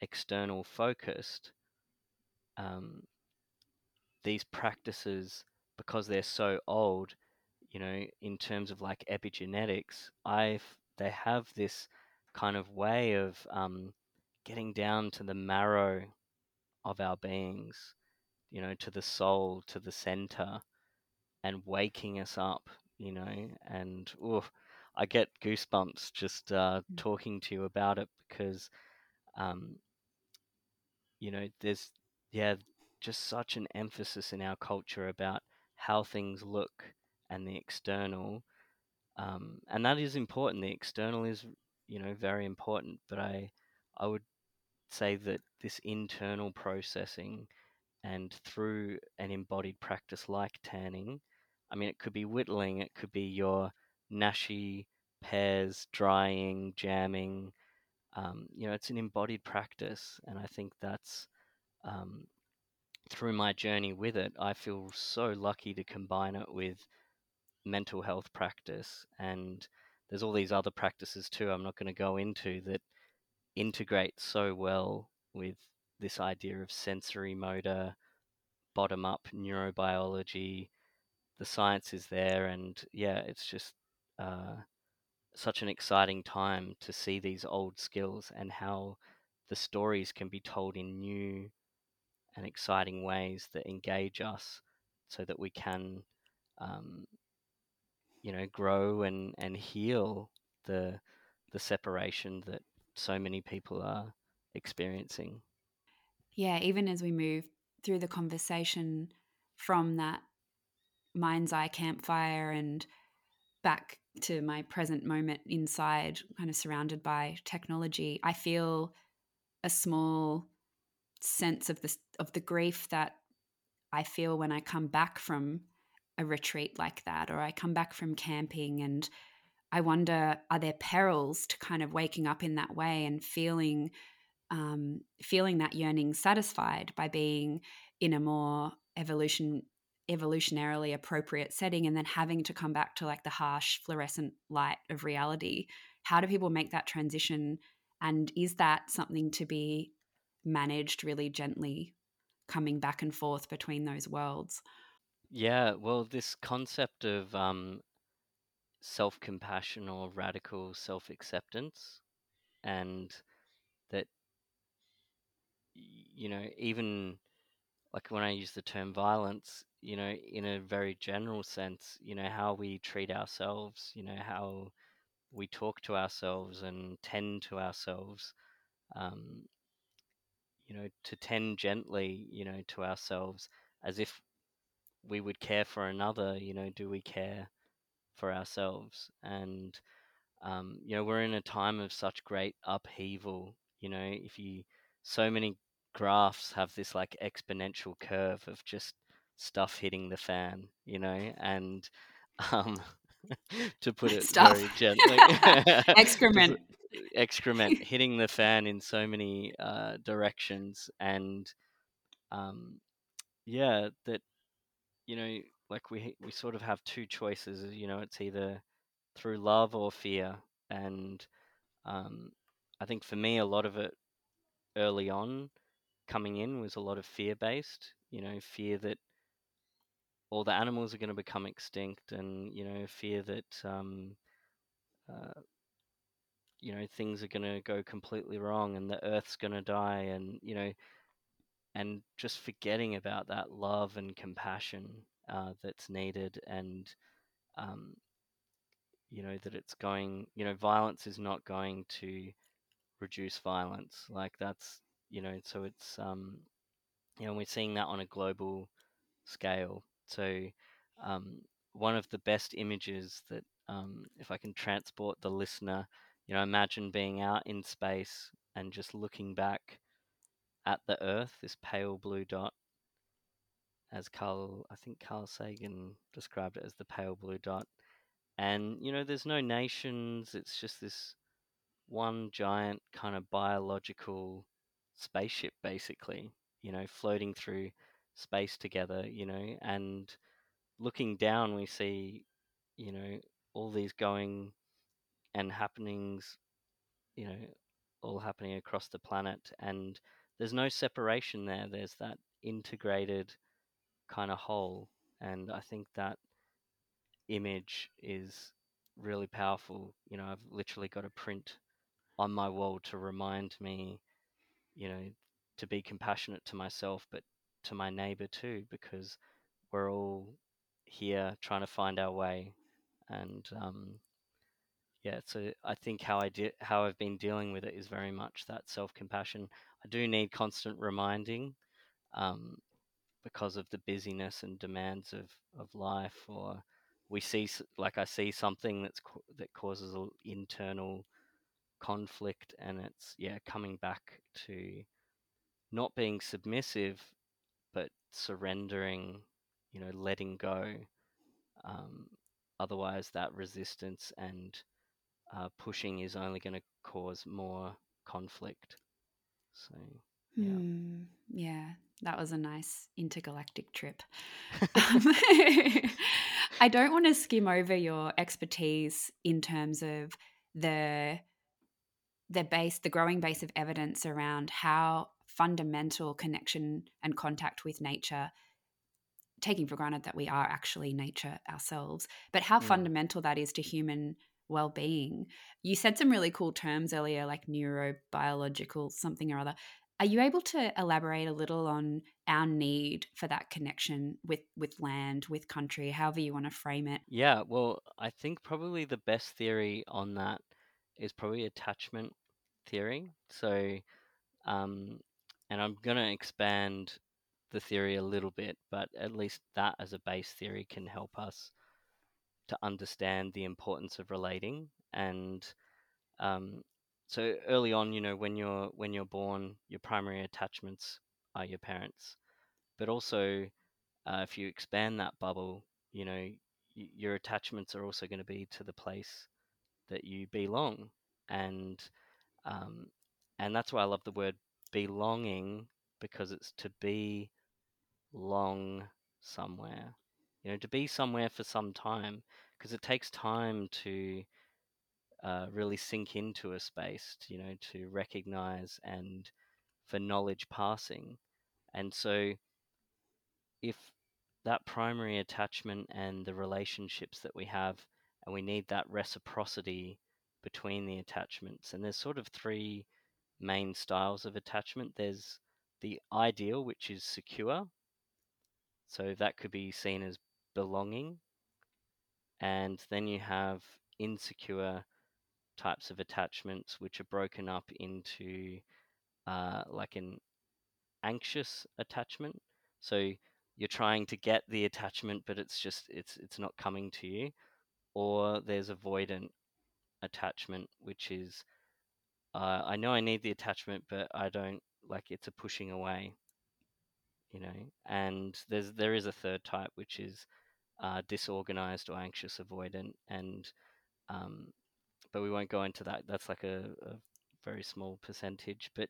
external focused. Um, these practices, because they're so old, you know, in terms of like epigenetics, I've they have this kind of way of um, getting down to the marrow of our beings, you know, to the soul, to the center, and waking us up, you know, and oof, I get goosebumps just uh, mm. talking to you about it because, um, you know, there's yeah, just such an emphasis in our culture about how things look and the external. Um, and that is important. The external is, you know, very important. But I, I would say that this internal processing and through an embodied practice like tanning, I mean, it could be whittling, it could be your nashi pears, drying, jamming. Um, you know, it's an embodied practice, and I think that's um, through my journey with it. I feel so lucky to combine it with mental health practice, and there's all these other practices too. I'm not going to go into that integrate so well with this idea of sensory motor, bottom up neurobiology. The science is there, and yeah, it's just uh, such an exciting time to see these old skills and how the stories can be told in new and exciting ways that engage us so that we can um, you know grow and and heal the the separation that so many people are experiencing.
Yeah even as we move through the conversation from that mind's eye campfire and back to my present moment inside kind of surrounded by technology i feel a small sense of the of the grief that i feel when i come back from a retreat like that, or I come back from camping and I wonder are there perils to kind of waking up in that way and feeling um, feeling that yearning satisfied by being in a more evolution evolutionarily appropriate setting and then having to come back to like the harsh fluorescent light of reality? How do people make that transition? And is that something to be managed really gently coming back and forth between those worlds.
Yeah, well, this concept of um, self compassion or radical self acceptance, and that, you know, even like when I use the term violence, you know, in a very general sense, you know, how we treat ourselves, you know, how we talk to ourselves and tend to ourselves, um, you know, to tend gently, you know, to ourselves as if we would care for another, you know, do we care for ourselves? And, um, you know, we're in a time of such great upheaval. You know, if you, so many graphs have this like exponential curve of just stuff hitting the fan, you know, and, [LAUGHS] um, [LAUGHS] to put it
Stuff.
very [LAUGHS] gently, [LAUGHS]
Excrement.
excrement hitting the fan in so many uh, directions and um, yeah that you know, like we we sort of have two choices. You know, it's either through love or fear, and um, I think for me, a lot of it early on coming in was a lot of fear based. You know, fear that all the animals are going to become extinct, and you know, fear that um, uh, you know things are going to go completely wrong, and the Earth's going to die, and you know, and just forgetting about that love and compassion uh, that's needed and um, you know that it's going you know violence is not going to reduce violence like that's you know so it's um you know we're seeing that on a global scale so um, one of the best images that um, if i can transport the listener you know imagine being out in space and just looking back at the earth this pale blue dot as Carl, I think Carl Sagan described it as the pale blue dot. And, you know, there's no nations, it's just this one giant kind of biological spaceship, basically, you know, floating through space together, you know, and looking down, we see, you know, all these going and happenings, you know, all happening across the planet. And there's no separation there, there's that integrated kind of whole. And I think that image is really powerful. You know, I've literally got a print on my wall to remind me, you know, to be compassionate to myself, but to my neighbor too, because we're all here trying to find our way. And um, yeah, so I think how I did how I've been dealing with it is very much that self compassion. I do need constant reminding, um, because of the busyness and demands of, of life or we see like I see something that's that causes an internal conflict and it's yeah coming back to not being submissive surrendering you know letting go um, otherwise that resistance and uh, pushing is only going to cause more conflict. So, yeah.
Hmm, yeah, that was a nice intergalactic trip. [LAUGHS] [LAUGHS] I don't want to skim over your expertise in terms of the the base, the growing base of evidence around how fundamental connection and contact with nature, taking for granted that we are actually nature ourselves, but how
Mm.
fundamental that is to human well-being. You said some really cool terms earlier, like neurobiological something or other. Are you able to elaborate a little on our need for that connection with with land, with country, however you want to frame it?
Yeah, well, I think probably the best theory on that is probably attachment theory. So, um, and I'm going to expand the theory a little bit, but at least that as a base theory can help us to understand the importance of relating. And um, so early on, you know, when you're when you're born, your primary attachments are your parents, but also uh, if you expand that bubble, you know, y- your attachments are also going to be to the place that you belong, and um, and that's why I love the word belonging because it's to be long somewhere, you know, to be somewhere for some time because it takes time to uh, really sink into a space, to, you know, to recognize and for knowledge passing, and so if that primary attachment and the relationships that we have, and we need that reciprocity between the attachments. And there's sort of three main styles of attachment there's the ideal, which is secure. So that could be seen as belonging. And then you have insecure types of attachments, which are broken up into uh, like an anxious attachment. So you're trying to get the attachment, but it's just it's it's not coming to you. Or there's avoidant attachment, which is uh, I know I need the attachment, but I don't like it's a pushing away. You know, and there's there is a third type, which is uh, disorganized or anxious avoidant, and um, but we won't go into that. That's like a, a very small percentage. But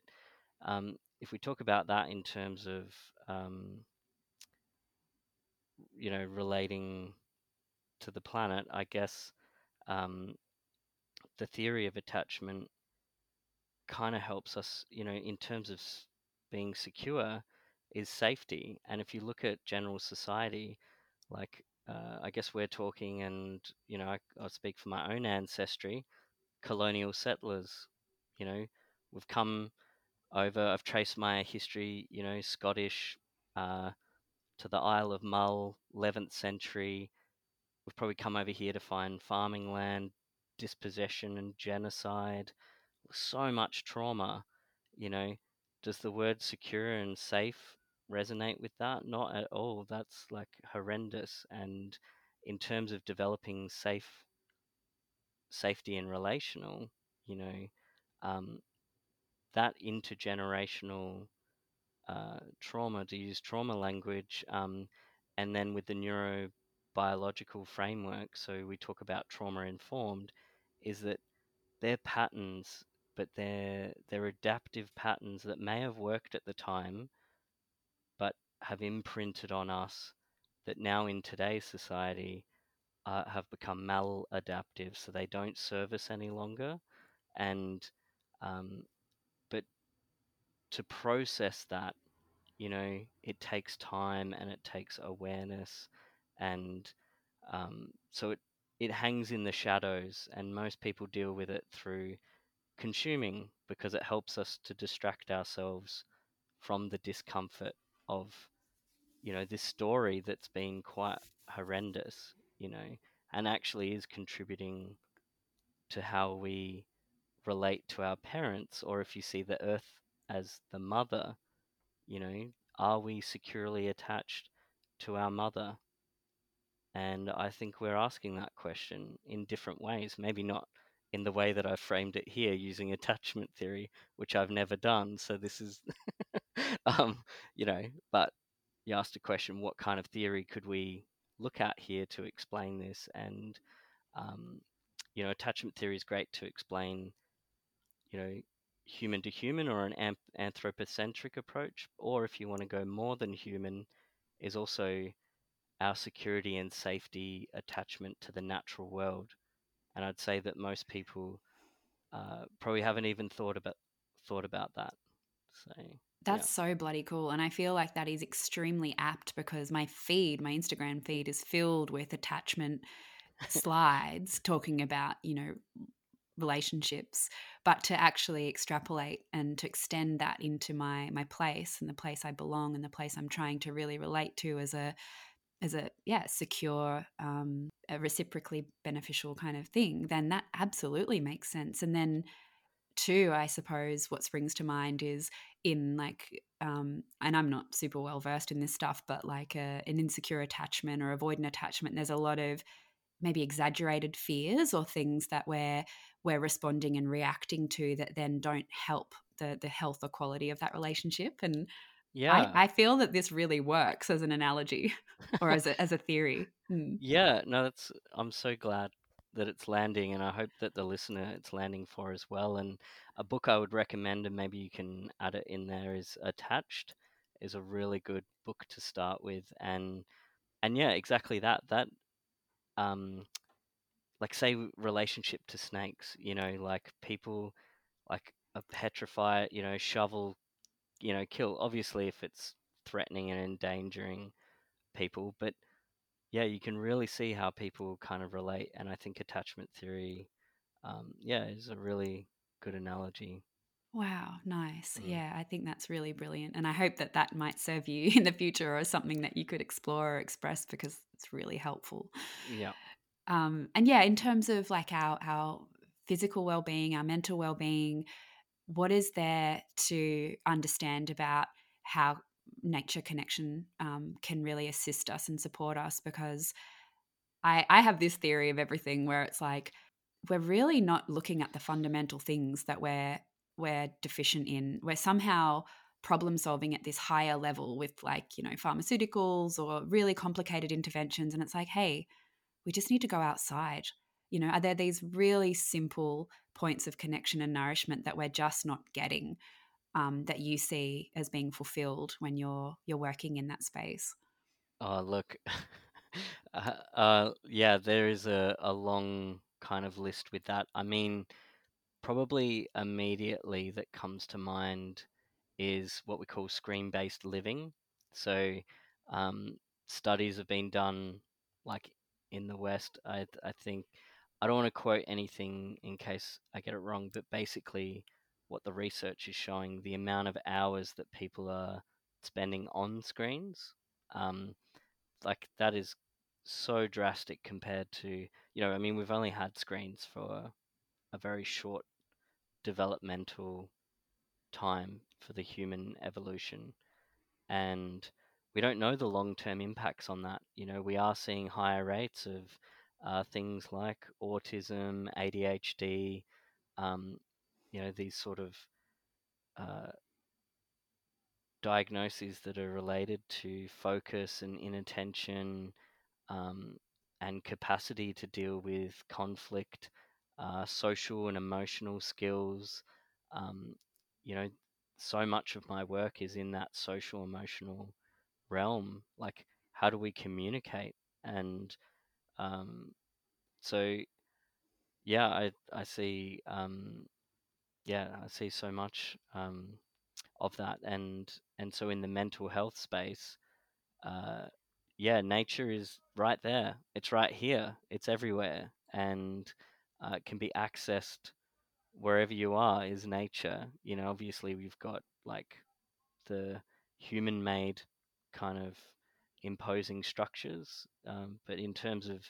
um, if we talk about that in terms of um, you know relating to the planet, I guess um, the theory of attachment kind of helps us, you know, in terms of being secure, is safety. And if you look at general society, like uh, I guess we're talking, and you know, I, I'll speak for my own ancestry, colonial settlers. You know, we've come over. I've traced my history. You know, Scottish uh, to the Isle of Mull, 11th century. We've probably come over here to find farming land, dispossession, and genocide. So much trauma. You know, does the word secure and safe resonate with that? Not at all. That's like horrendous. And in terms of developing safe safety and relational, you know, um, that intergenerational uh, trauma, to use trauma language, um, and then with the neurobiological framework, so we talk about trauma informed, is that they're patterns, but they're they're adaptive patterns that may have worked at the time, but have imprinted on us that now in today's society uh, have become maladaptive, so they don't serve us any longer, and um, but to process that you know, it takes time and it takes awareness, and um, so it it hangs in the shadows, and most people deal with it through consuming because it helps us to distract ourselves from the discomfort of you know this story that's been quite horrendous, you know, and actually is contributing to how we relate to our parents, or if you see the earth as the mother you know, are we securely attached to our mother? And I think we're asking that question in different ways. Maybe not in the way that I framed it here using attachment theory, which I've never done. So this is, [LAUGHS] um, you know, but you asked a question what kind of theory could we look at here to explain this? And um, you know, attachment theory is great to explain, you know, human to human or an anthropocentric approach, or if you want to go more than human, is also our security and safety attachment to the natural world. And I'd say that most people uh, probably haven't even thought about thought about that. So
that's yeah. so bloody cool. And I feel like that is extremely apt because my feed, my Instagram feed, is filled with attachment [LAUGHS] slides talking about, you know, relationships but to actually extrapolate and to extend that into my my place and the place i belong and the place i'm trying to really relate to as a as a yeah secure um, a reciprocally beneficial kind of thing then that absolutely makes sense. And then two i suppose what springs to mind is in like um, and i'm not super well versed in this stuff but like a, an insecure attachment or avoidant attachment there's a lot of maybe exaggerated fears or things that we're we're responding and reacting to that then don't help the the health or quality of that relationship. And yeah I, I feel that this really works as an analogy [LAUGHS] or as a, as a theory
mm. yeah no that's i'm so glad that it's landing and i hope that the listener it's landing for as well and a book i would recommend and maybe you can add it in there is attached is a really good book to start with and and yeah exactly that that um like say relationship to snakes you know like people like a petrified, you know shovel you know kill obviously if it's threatening and endangering people but yeah you can really see how people kind of relate and i think attachment theory um, yeah is a really good analogy
Wow, nice. Mm. Yeah, I think that's really brilliant. And I hope that that might serve you [LAUGHS] in the future or something that you could explore or express because it's really helpful.
Yeah.
Um, and yeah, in terms of like our our physical well being, our mental well being, what is there to understand about how nature connection um, can really assist us and support us? Because I, I have this theory of everything where it's like we're really not looking at the fundamental things that we're we're deficient in. We're somehow problem solving at this higher level with like you know pharmaceuticals or really complicated interventions and it's like hey we just need to go outside. You know, are there these really simple points of connection and nourishment that we're just not getting um, that you see as being fulfilled when you're you're working in that space?
Oh, look, [LAUGHS] uh, uh, yeah, there is a, a long kind of list with that. I mean, probably immediately that comes to mind is what we call screen based living. So, um, studies have been done like in the West. I I think I don't want to quote anything in case I get it wrong, but basically, what the research is showing, the amount of hours that people are spending on screens, um, like that is so drastic compared to you know. I mean, we've only had screens for a very short developmental time for the human evolution, and we don't know the long term impacts on that. You know, we are seeing higher rates of uh, things like autism, ADHD, um, you know, these sort of uh, diagnoses that are related to focus and inattention um, and capacity to deal with conflict, uh, social and emotional skills. Um, you know, so much of my work is in that social emotional realm like how do we communicate and um, so yeah i i see um, yeah i see so much um, of that and and so in the mental health space uh, yeah nature is right there it's right here it's everywhere and uh, can be accessed wherever you are is nature you know obviously we've got like the human made kind of imposing structures. Um, but in terms of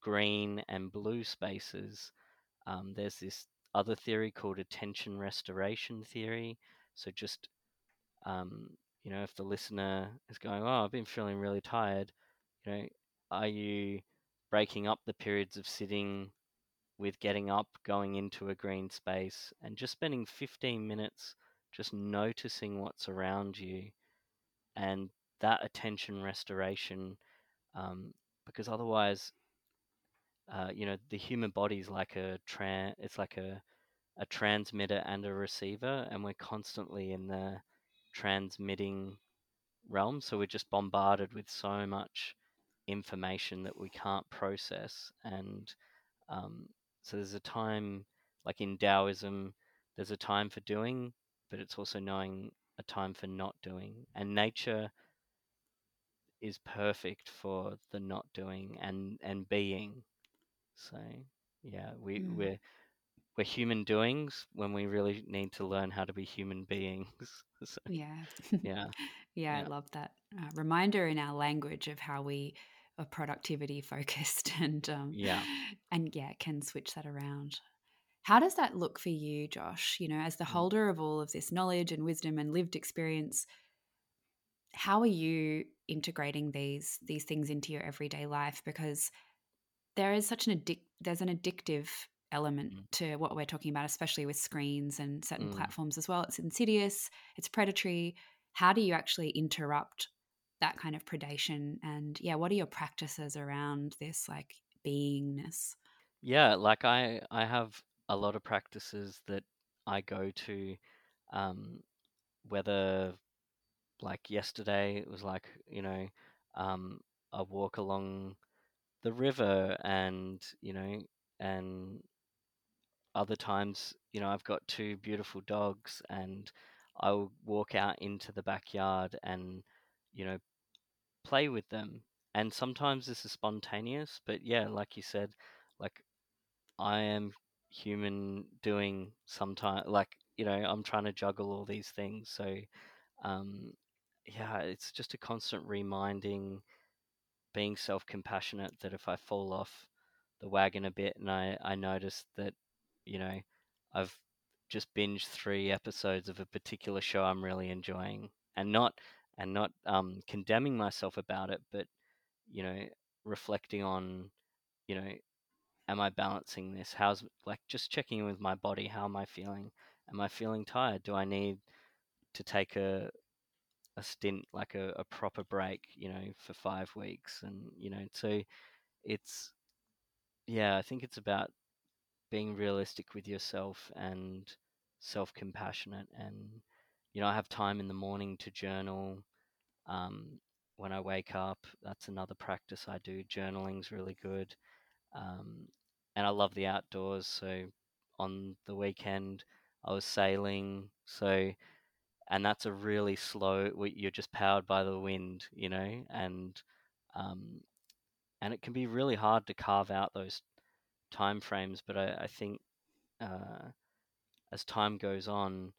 green and blue spaces, um, there's this other theory called attention restoration theory. So just um, you know, if the listener is going, "Oh, I've been feeling really tired," you know, are you breaking up the periods of sitting with getting up, going into a green space, and just spending 15 minutes just noticing what's around you and that attention restoration um, because otherwise uh, you know, the human body is like a tran, it's like a a transmitter and a receiver, and we're constantly in the transmitting realm. So we're just bombarded with so much information that we can't process, and um, so there's a time, like in Taoism, there's a time for doing, but it's also knowing a time for not doing, and nature is perfect for the not doing and and being. So yeah, we
Mm.
we're we're human doings when we really need to learn how to be human beings. [LAUGHS] so,
Yeah.
yeah, [LAUGHS]
yeah, I love that uh, reminder in our language of how we are productivity [LAUGHS] focused and um
yeah.
and yeah, can switch that around. How does that look for you, Josh? You know, as the
Mm.
holder of all of this knowledge and wisdom and lived experience, how are you integrating these these things into your everyday life because there is such an addic- there's an addictive element
Mm.
to what we're talking about especially with screens and certain
Mm.
platforms as well it's insidious it's predatory how do you actually interrupt that kind of predation and yeah what are your practices around this like beingness
Yeah, like I I have a lot of practices that I go to, um, whether like yesterday it was like you know um, a walk along the river and you know and other times you know I've got two beautiful dogs and I'll walk out into the backyard and you know play with them. And sometimes this is spontaneous but yeah like you said like I am human doing sometime like you know I'm trying to juggle all these things. So um yeah it's just a constant reminding being self-compassionate that if I fall off the wagon a bit and I, I notice that, you know, I've just binged three episodes of a particular show I'm really enjoying and not and not um, condemning myself about it, but you know, reflecting on, you know, am I balancing this? How's like just checking in with my body, how am I feeling? Am I feeling tired? Do I need to take a a stint like a, a proper break, you know, for five weeks and you know, so it's yeah, I think it's about being realistic with yourself and self-compassionate and you know i have time in the morning to journal um, when i wake up that's another practice i do journaling's really good um, and i love the outdoors so on the weekend i was sailing so and that's a really slow you're just powered by the wind you know and um, and it can be really hard to carve out those time frames but i, I think uh, as time goes on,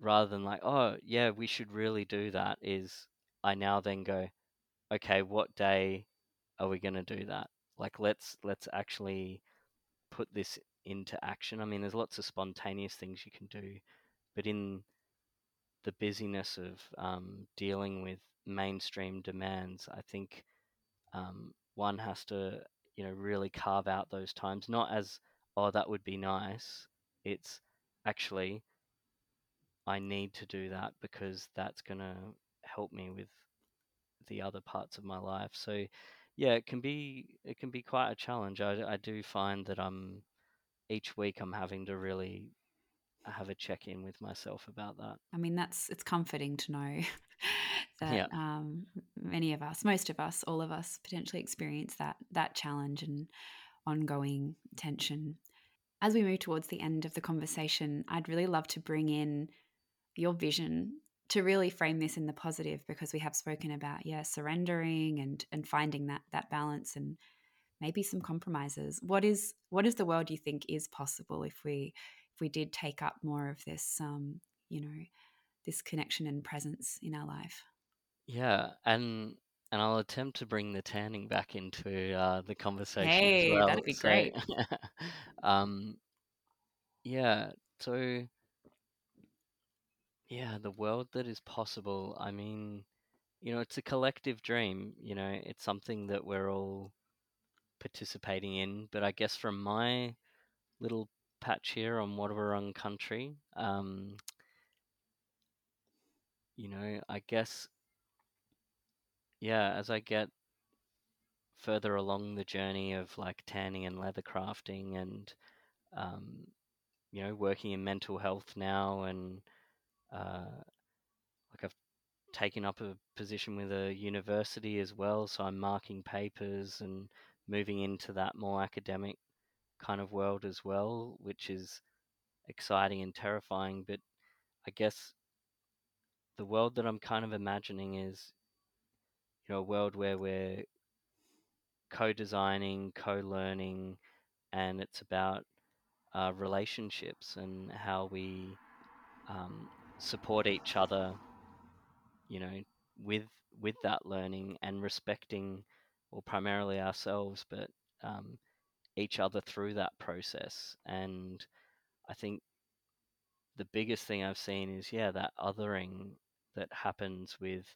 rather than like, oh yeah, we should really do that, is I now then go, okay, what day are we going to do that? Like let's let's actually put this into action. I mean, there's lots of spontaneous things you can do, but in the busyness of um, dealing with mainstream demands, I think um, one has to, you know, really carve out those times, not as, oh, that would be nice. It's actually I need to do that because that's going to help me with the other parts of my life. So yeah, it can be it can be quite a challenge. I, I do find that I'm each week I'm having to really have a check in with myself about that.
i mean that's it's comforting to know [LAUGHS]
Yeah.
that um, many of us most of us all of us potentially experience that that challenge and ongoing tension as we move towards the end of the conversation, I'd really love to bring in your vision to really frame this in the positive because we have spoken about yeah surrendering and and finding that that balance and maybe some compromises what is what is the world you think is possible if we if we did take up more of this um you know this connection and presence in our life
Yeah, and and I'll attempt to bring the tanning back into uh, the conversation
hey
well.
that'd be
So,
great [LAUGHS]
um, yeah, so yeah, the world that is possible. I mean, you know, it's a collective dream. You know, it's something that we're all participating in. But I guess from my little patch here on Wadawurrung country, um, you know, I guess, yeah, as I get further along the journey of like tanning and leather crafting and um, you know working in mental health now and uh, like I've taken up a position with a university as well so I'm marking papers and moving into that more academic kind of world as well which is exciting and terrifying but I guess the world that I'm kind of imagining is you know a world where we're co-designing, co-learning, and it's about uh, relationships and how we um, support each other. You know, with with that learning and respecting, well, primarily ourselves, but um, each other through that process. And I think the biggest thing I've seen is yeah that othering that happens with,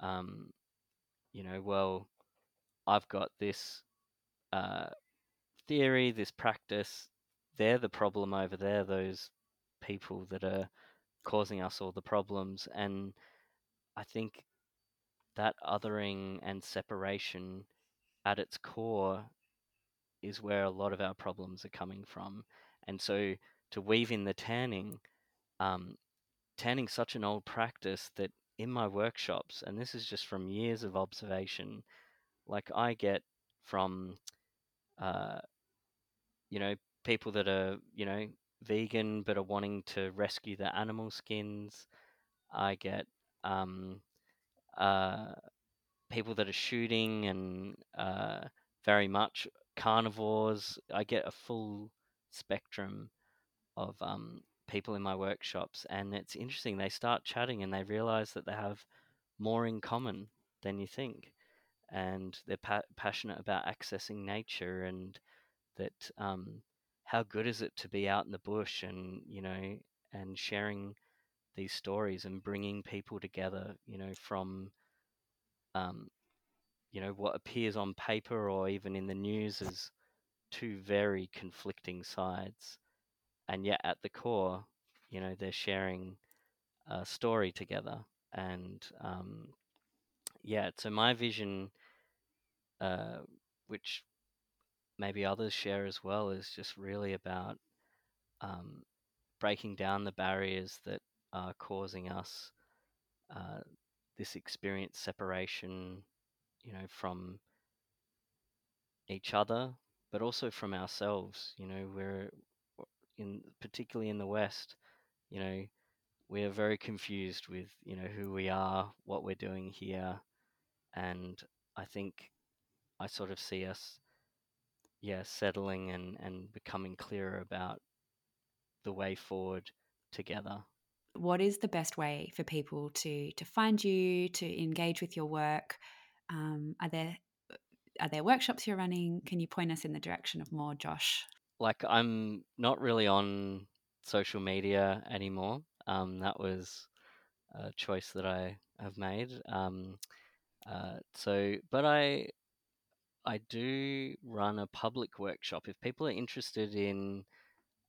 um, you know, well, I've got this uh, theory, this practice, they're the problem over there, those people that are causing us all the problems. And I think that othering and separation at its core is where a lot of our problems are coming from. And so to weave in the tanning, um, tanning's such an old practice that in my workshops, and this is just from years of observation, like I get from uh, you know, people that are, you know, vegan but are wanting to rescue the animal skins. I get um, uh, people that are shooting and uh, very much carnivores. I get a full spectrum of um, people in my workshops, and it's interesting. They start chatting and they realize that they have more in common than you think, and they're pa- passionate about accessing nature and that um, how good is it to be out in the bush and you know and sharing these stories and bringing people together you know from um, you know what appears on paper or even in the news as two very conflicting sides and yet at the core you know they're sharing a story together and um, yeah so my vision uh, which maybe others share as well is just really about um, breaking down the barriers that are causing us uh, this experience separation, you know, from each other, but also from ourselves. You know, we're in particularly in the West, you know, we are very confused with you know who we are, what we're doing here, and I think I sort of see us yeah, settling and, and becoming clearer about the way forward together.
What is the best way for people to to find you, to engage with your work? Um, are there are there workshops you're running? Can you point us in the direction of more, Josh?
Like I'm not really on social media anymore. Um, that was a choice that I have made. Um, uh, so, but I I do run a public workshop. If people are interested in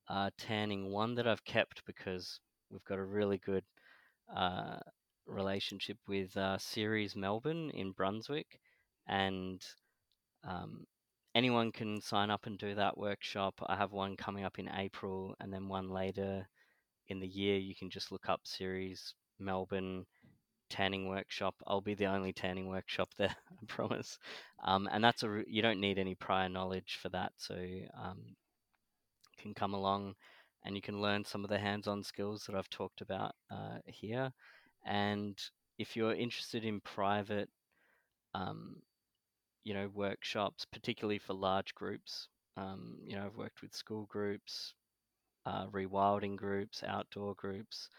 uh, tanning, one that I've kept because we've got a really good uh, relationship with uh, CERES Melbourne in Brunswick, and um, anyone can sign up and do that workshop. I have one coming up in April, and then one later in the year. You can just look up CERES Melbourne tanning workshop. I'll be the only tanning workshop [LAUGHS] there, I promise. Um, and that's a you don't need any prior knowledge for that, so um, can come along and you can learn some of the hands-on skills that I've talked about uh, here. And if you're interested in private, um, you know, workshops, particularly for large groups, um, you know, I've worked with school groups, uh, rewilding groups, outdoor groups.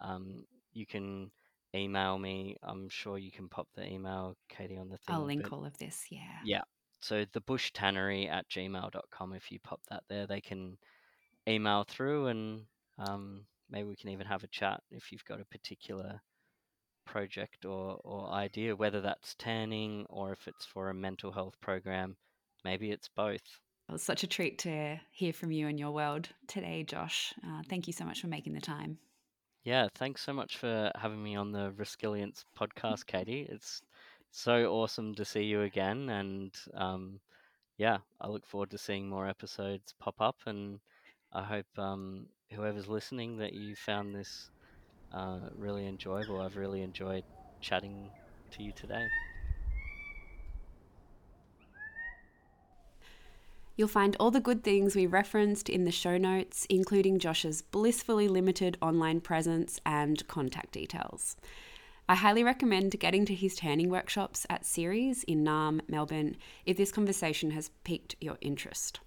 Um, you can email me. I'm sure you can pop the email, Katie, on the thing.
I'll link all of this. Yeah.
Yeah. So the bush tannery at gmail.com, if you pop that there, they can email through and um, maybe we can even have a chat if you've got a particular project or, or idea, whether that's tanning or if it's for a mental health program. Maybe it's both.
It was such a treat to hear from you and your world today, Josh. Uh, thank you so much for making the time.
Yeah, thanks so much for having me on the Reskillience [LAUGHS] podcast, Katie. It's so awesome to see you again. And um, yeah, I look forward to seeing more episodes pop up. And I hope um, whoever's listening that you found this uh, really enjoyable. I've really enjoyed chatting to you today.
You'll find all the good things we referenced in the show notes, including Josh's blissfully limited online presence and contact details. I highly recommend getting to his tanning workshops at Ceres in Naarm, Melbourne, if this conversation has piqued your interest.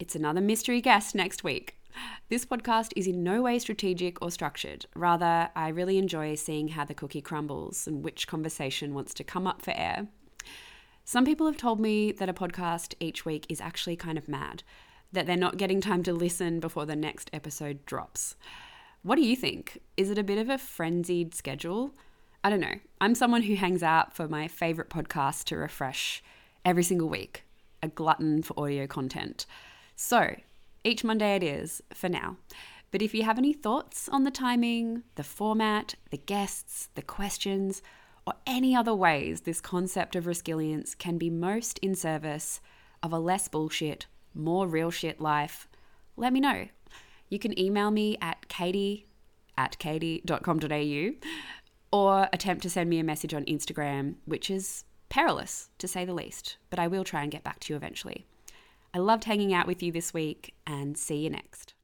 It's another mystery guest next week. This podcast is in no way strategic or structured. Rather, I really enjoy seeing how the cookie crumbles and which conversation wants to come up for air. Some people have told me that a podcast each week is actually kind of mad, that they're not getting time to listen before the next episode drops. What do you think? Is it a bit of a frenzied schedule? I don't know. I'm someone who hangs out for my favorite podcast to refresh every single week, a glutton for audio content. So, each Monday it is for now. But if you have any thoughts on the timing, the format, the guests, the questions, or any other ways this concept of resilience can be most in service of a less bullshit, more real shit life, let me know. You can email me at katie at katie.com.au or attempt to send me a message on Instagram, which is perilous to say the least, but I will try and get back to you eventually. I loved hanging out with you this week and see you next.